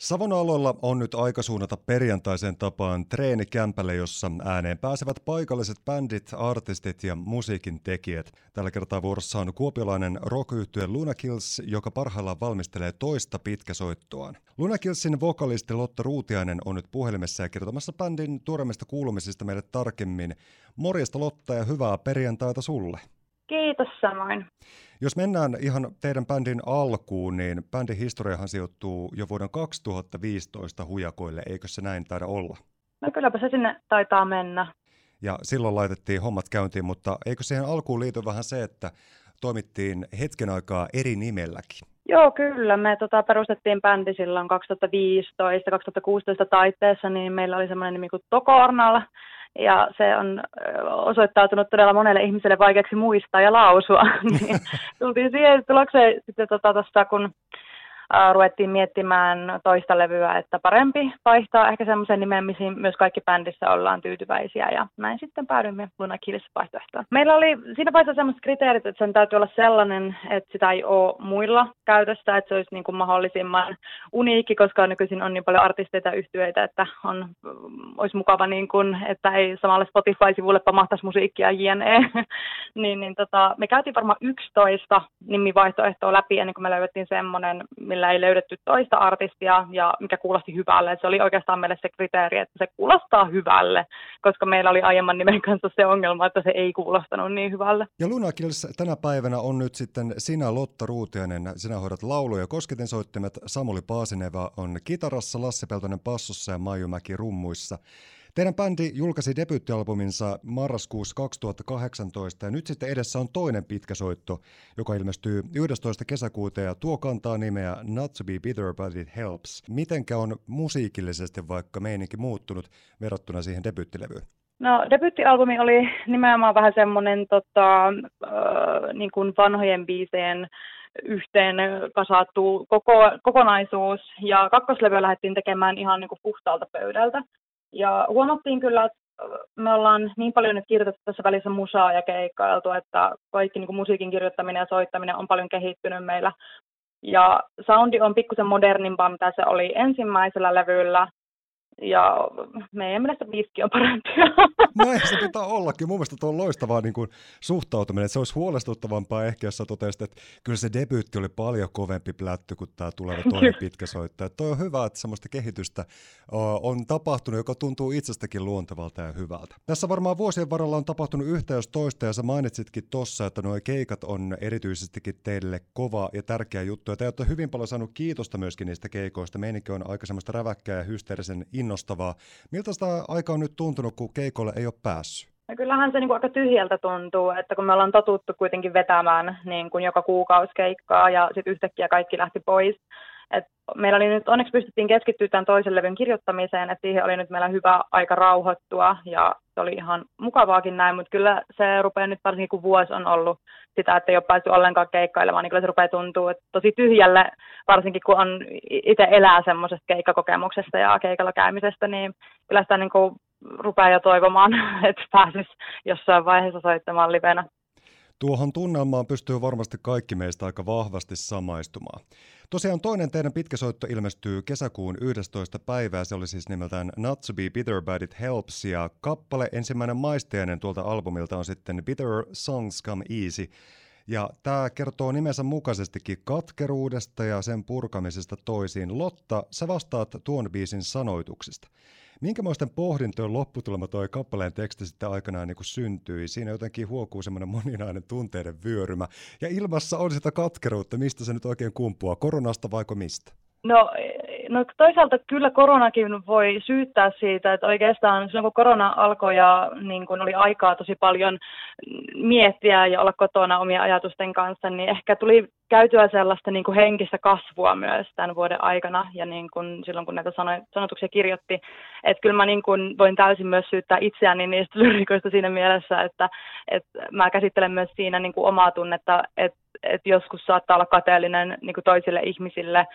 Savon aloilla on nyt aika suunnata perjantaisen tapaan treenikämpälle, jossa ääneen pääsevät paikalliset bändit, artistit ja musiikin tekijät. Tällä kertaa vuorossa on kuopiolainen rock Luna Kills, joka parhaillaan valmistelee toista pitkäsoittoaan. Luna Killsin vokalisti Lotta Ruutiainen on nyt puhelimessa ja kertomassa bändin tuoremmista kuulumisista meille tarkemmin. Morjesta Lotta ja hyvää perjantaita sulle. Kiitos samoin. Jos mennään ihan teidän bändin alkuun, niin bändin historiahan sijoittuu jo vuoden 2015 hujakoille, eikö se näin taida olla? No kylläpä se sinne taitaa mennä. Ja silloin laitettiin hommat käyntiin, mutta eikö siihen alkuun liity vähän se, että toimittiin hetken aikaa eri nimelläkin? Joo, kyllä. Me tota, perustettiin bändi silloin 2015-2016 taiteessa, niin meillä oli semmoinen nimi kuin Toko Arnalla ja se on osoittautunut todella monelle ihmiselle vaikeaksi muistaa ja lausua. niin tultiin siihen tulokseen sitten tota, tosta, kun ruvettiin miettimään toista levyä, että parempi vaihtaa ehkä semmoisen nimen, missä myös kaikki bändissä ollaan tyytyväisiä ja näin sitten päädyimme Luna Kills vaihtoehtoon. Meillä oli siinä vaiheessa sellaiset kriteerit, että sen täytyy olla sellainen, että sitä ei ole muilla käytössä, että se olisi niin kuin mahdollisimman uniikki, koska nykyisin on niin paljon artisteita ja yhtyeitä, että on, olisi mukava, niin kuin, että ei samalle Spotify-sivulle pamahtaisi musiikkia jne. niin, niin tota, me käytiin varmaan 11 nimivaihtoehtoa läpi ennen kuin me löydettiin semmoinen, millä ei löydetty toista artistia ja mikä kuulosti hyvälle. Se oli oikeastaan meille se kriteeri, että se kuulostaa hyvälle, koska meillä oli aiemman nimen kanssa se ongelma, että se ei kuulostanut niin hyvälle. Ja Lunakils tänä päivänä on nyt sitten sinä Lotta Ruutianen, sinä hoidat laulu- ja kosketinsoittimet, Samuli Paasineva on kitarassa, Lasse Peltonen passossa ja Maiju Mäki rummuissa. Teidän bändi julkaisi debyyttialbuminsa marraskuussa 2018 ja nyt sitten edessä on toinen pitkä soitto, joka ilmestyy 11. kesäkuuta ja tuo kantaa nimeä Not to be bitter but it helps. Mitenkä on musiikillisesti vaikka meininki muuttunut verrattuna siihen debyyttilevyyn? No debyyttialbumi oli nimenomaan vähän semmoinen tota, äh, niin kuin vanhojen biiseen yhteen kasattu koko, kokonaisuus ja kakkoslevyä lähdettiin tekemään ihan niin kuin puhtaalta pöydältä. Ja huomattiin kyllä, että me ollaan niin paljon nyt kirjoitettu tässä välissä musaa ja keikkailtu, että kaikki niin kuin musiikin kirjoittaminen ja soittaminen on paljon kehittynyt meillä. Ja soundi on pikkusen modernimpaa, mitä se oli ensimmäisellä levyllä, ja meidän mielestä viski on parempi. Näin se pitää ollakin. Mun mielestä tuo on loistavaa niin kuin suhtautuminen. Se olisi huolestuttavampaa ehkä, jos sä totesit, että kyllä se debyytti oli paljon kovempi plätty kuin tämä tuleva toinen pitkä soittaja. Toi on hyvä, että semmoista kehitystä on tapahtunut, joka tuntuu itsestäkin luontevalta ja hyvältä. Tässä varmaan vuosien varrella on tapahtunut yhtä jos toista, ja sä mainitsitkin tossa, että nuo keikat on erityisestikin teille kova ja tärkeä juttu. Ja te olette hyvin paljon saanut kiitosta myöskin niistä keikoista. Meininki on aika semmoista räväkkää ja hysteerisen innostavaa. Miltä sitä aika on nyt tuntunut, kun keikolle ei ole päässyt? No kyllähän se niin kuin aika tyhjältä tuntuu, että kun me ollaan totuttu kuitenkin vetämään niin kuin joka kuukausi keikkaa ja sitten yhtäkkiä kaikki lähti pois. Et meillä oli nyt, onneksi pystyttiin keskittyä tämän toisen levyn kirjoittamiseen, että siihen oli nyt meillä hyvä aika rauhoittua ja se oli ihan mukavaakin näin, mutta kyllä se rupeaa nyt varsinkin kun vuosi on ollut sitä, että ei ole päässyt ollenkaan keikkailemaan, niin kyllä se rupeaa tuntuu että tosi tyhjälle, varsinkin kun on itse elää semmoisesta keikkakokemuksesta ja keikalla käymisestä, niin kyllä sitä niin kuin rupeaa jo toivomaan, että pääsisi jossain vaiheessa soittamaan livenä. Tuohon tunnelmaan pystyy varmasti kaikki meistä aika vahvasti samaistumaan. Tosiaan toinen teidän pitkä soitto ilmestyy kesäkuun 11. päivää, se oli siis nimeltään Not to be bitter but it helps, ja kappale ensimmäinen maisteinen tuolta albumilta on sitten Bitter Songs Come Easy, ja tämä kertoo nimensä mukaisestikin katkeruudesta ja sen purkamisesta toisiin. Lotta, sä vastaat tuon biisin sanoituksista. Minkämoisten pohdintojen lopputulema toi kappaleen teksti sitten aikanaan niin syntyi? Siinä jotenkin huokuu semmoinen moninainen tunteiden vyörymä. Ja ilmassa on sitä katkeruutta. Mistä se nyt oikein kumpuaa? Koronasta vaiko mistä? No No toisaalta kyllä koronakin voi syyttää siitä, että oikeastaan silloin kun korona alkoi ja niin kun oli aikaa tosi paljon miettiä ja olla kotona omia ajatusten kanssa, niin ehkä tuli käytyä sellaista niin kuin henkistä kasvua myös tämän vuoden aikana ja niin kuin silloin kun näitä sanotuksia kirjoitti. Että kyllä mä niin kuin voin täysin myös syyttää itseäni niistä lyrikoista siinä mielessä, että, että mä käsittelen myös siinä niin kuin omaa tunnetta, että että joskus saattaa olla kateellinen niin kuin toisille ihmisille,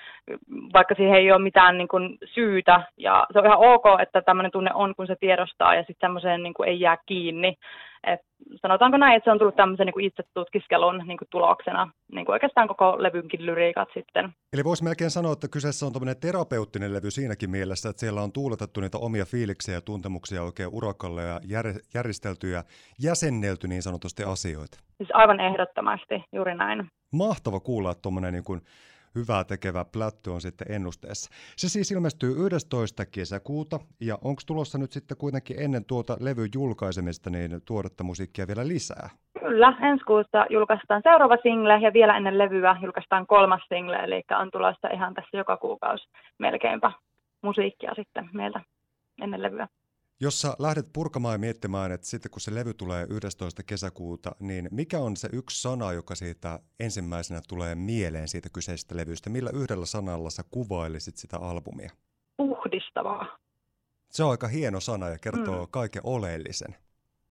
vaikka siihen ei ole mitään niin kuin, syytä. Ja se on ihan ok, että tämmöinen tunne on, kun se tiedostaa ja sitten semmoiseen niin ei jää kiinni. Et sanotaanko näin, että se on tullut tämmöisen niin kuin itse tutkiskelun niin kuin tuloksena, niin kuin oikeastaan koko levynkin lyriikat sitten. Eli voisi melkein sanoa, että kyseessä on tämmöinen terapeuttinen levy siinäkin mielessä, että siellä on tuuletettu niitä omia fiiliksiä ja tuntemuksia oikein urakalle ja jär- järjestelty ja jäsennelty niin sanotusti asioita. Siis aivan ehdottomasti, juuri näin. Mahtava kuulla, että tuommoinen niin kuin hyvää tekevä plätty on sitten ennusteessa. Se siis ilmestyy 11. kesäkuuta, ja onko tulossa nyt sitten kuitenkin ennen tuota levyn julkaisemista niin tuoretta musiikkia vielä lisää? Kyllä, ensi kuussa julkaistaan seuraava single ja vielä ennen levyä julkaistaan kolmas single, eli on tulossa ihan tässä joka kuukausi melkeinpä musiikkia sitten meiltä ennen levyä. Jos sä lähdet purkamaan ja miettimään, että sitten kun se levy tulee 11. kesäkuuta, niin mikä on se yksi sana, joka siitä ensimmäisenä tulee mieleen siitä kyseisestä levystä? Millä yhdellä sanalla sä kuvailisit sitä albumia? Puhdistavaa. Se on aika hieno sana ja kertoo mm. kaiken oleellisen.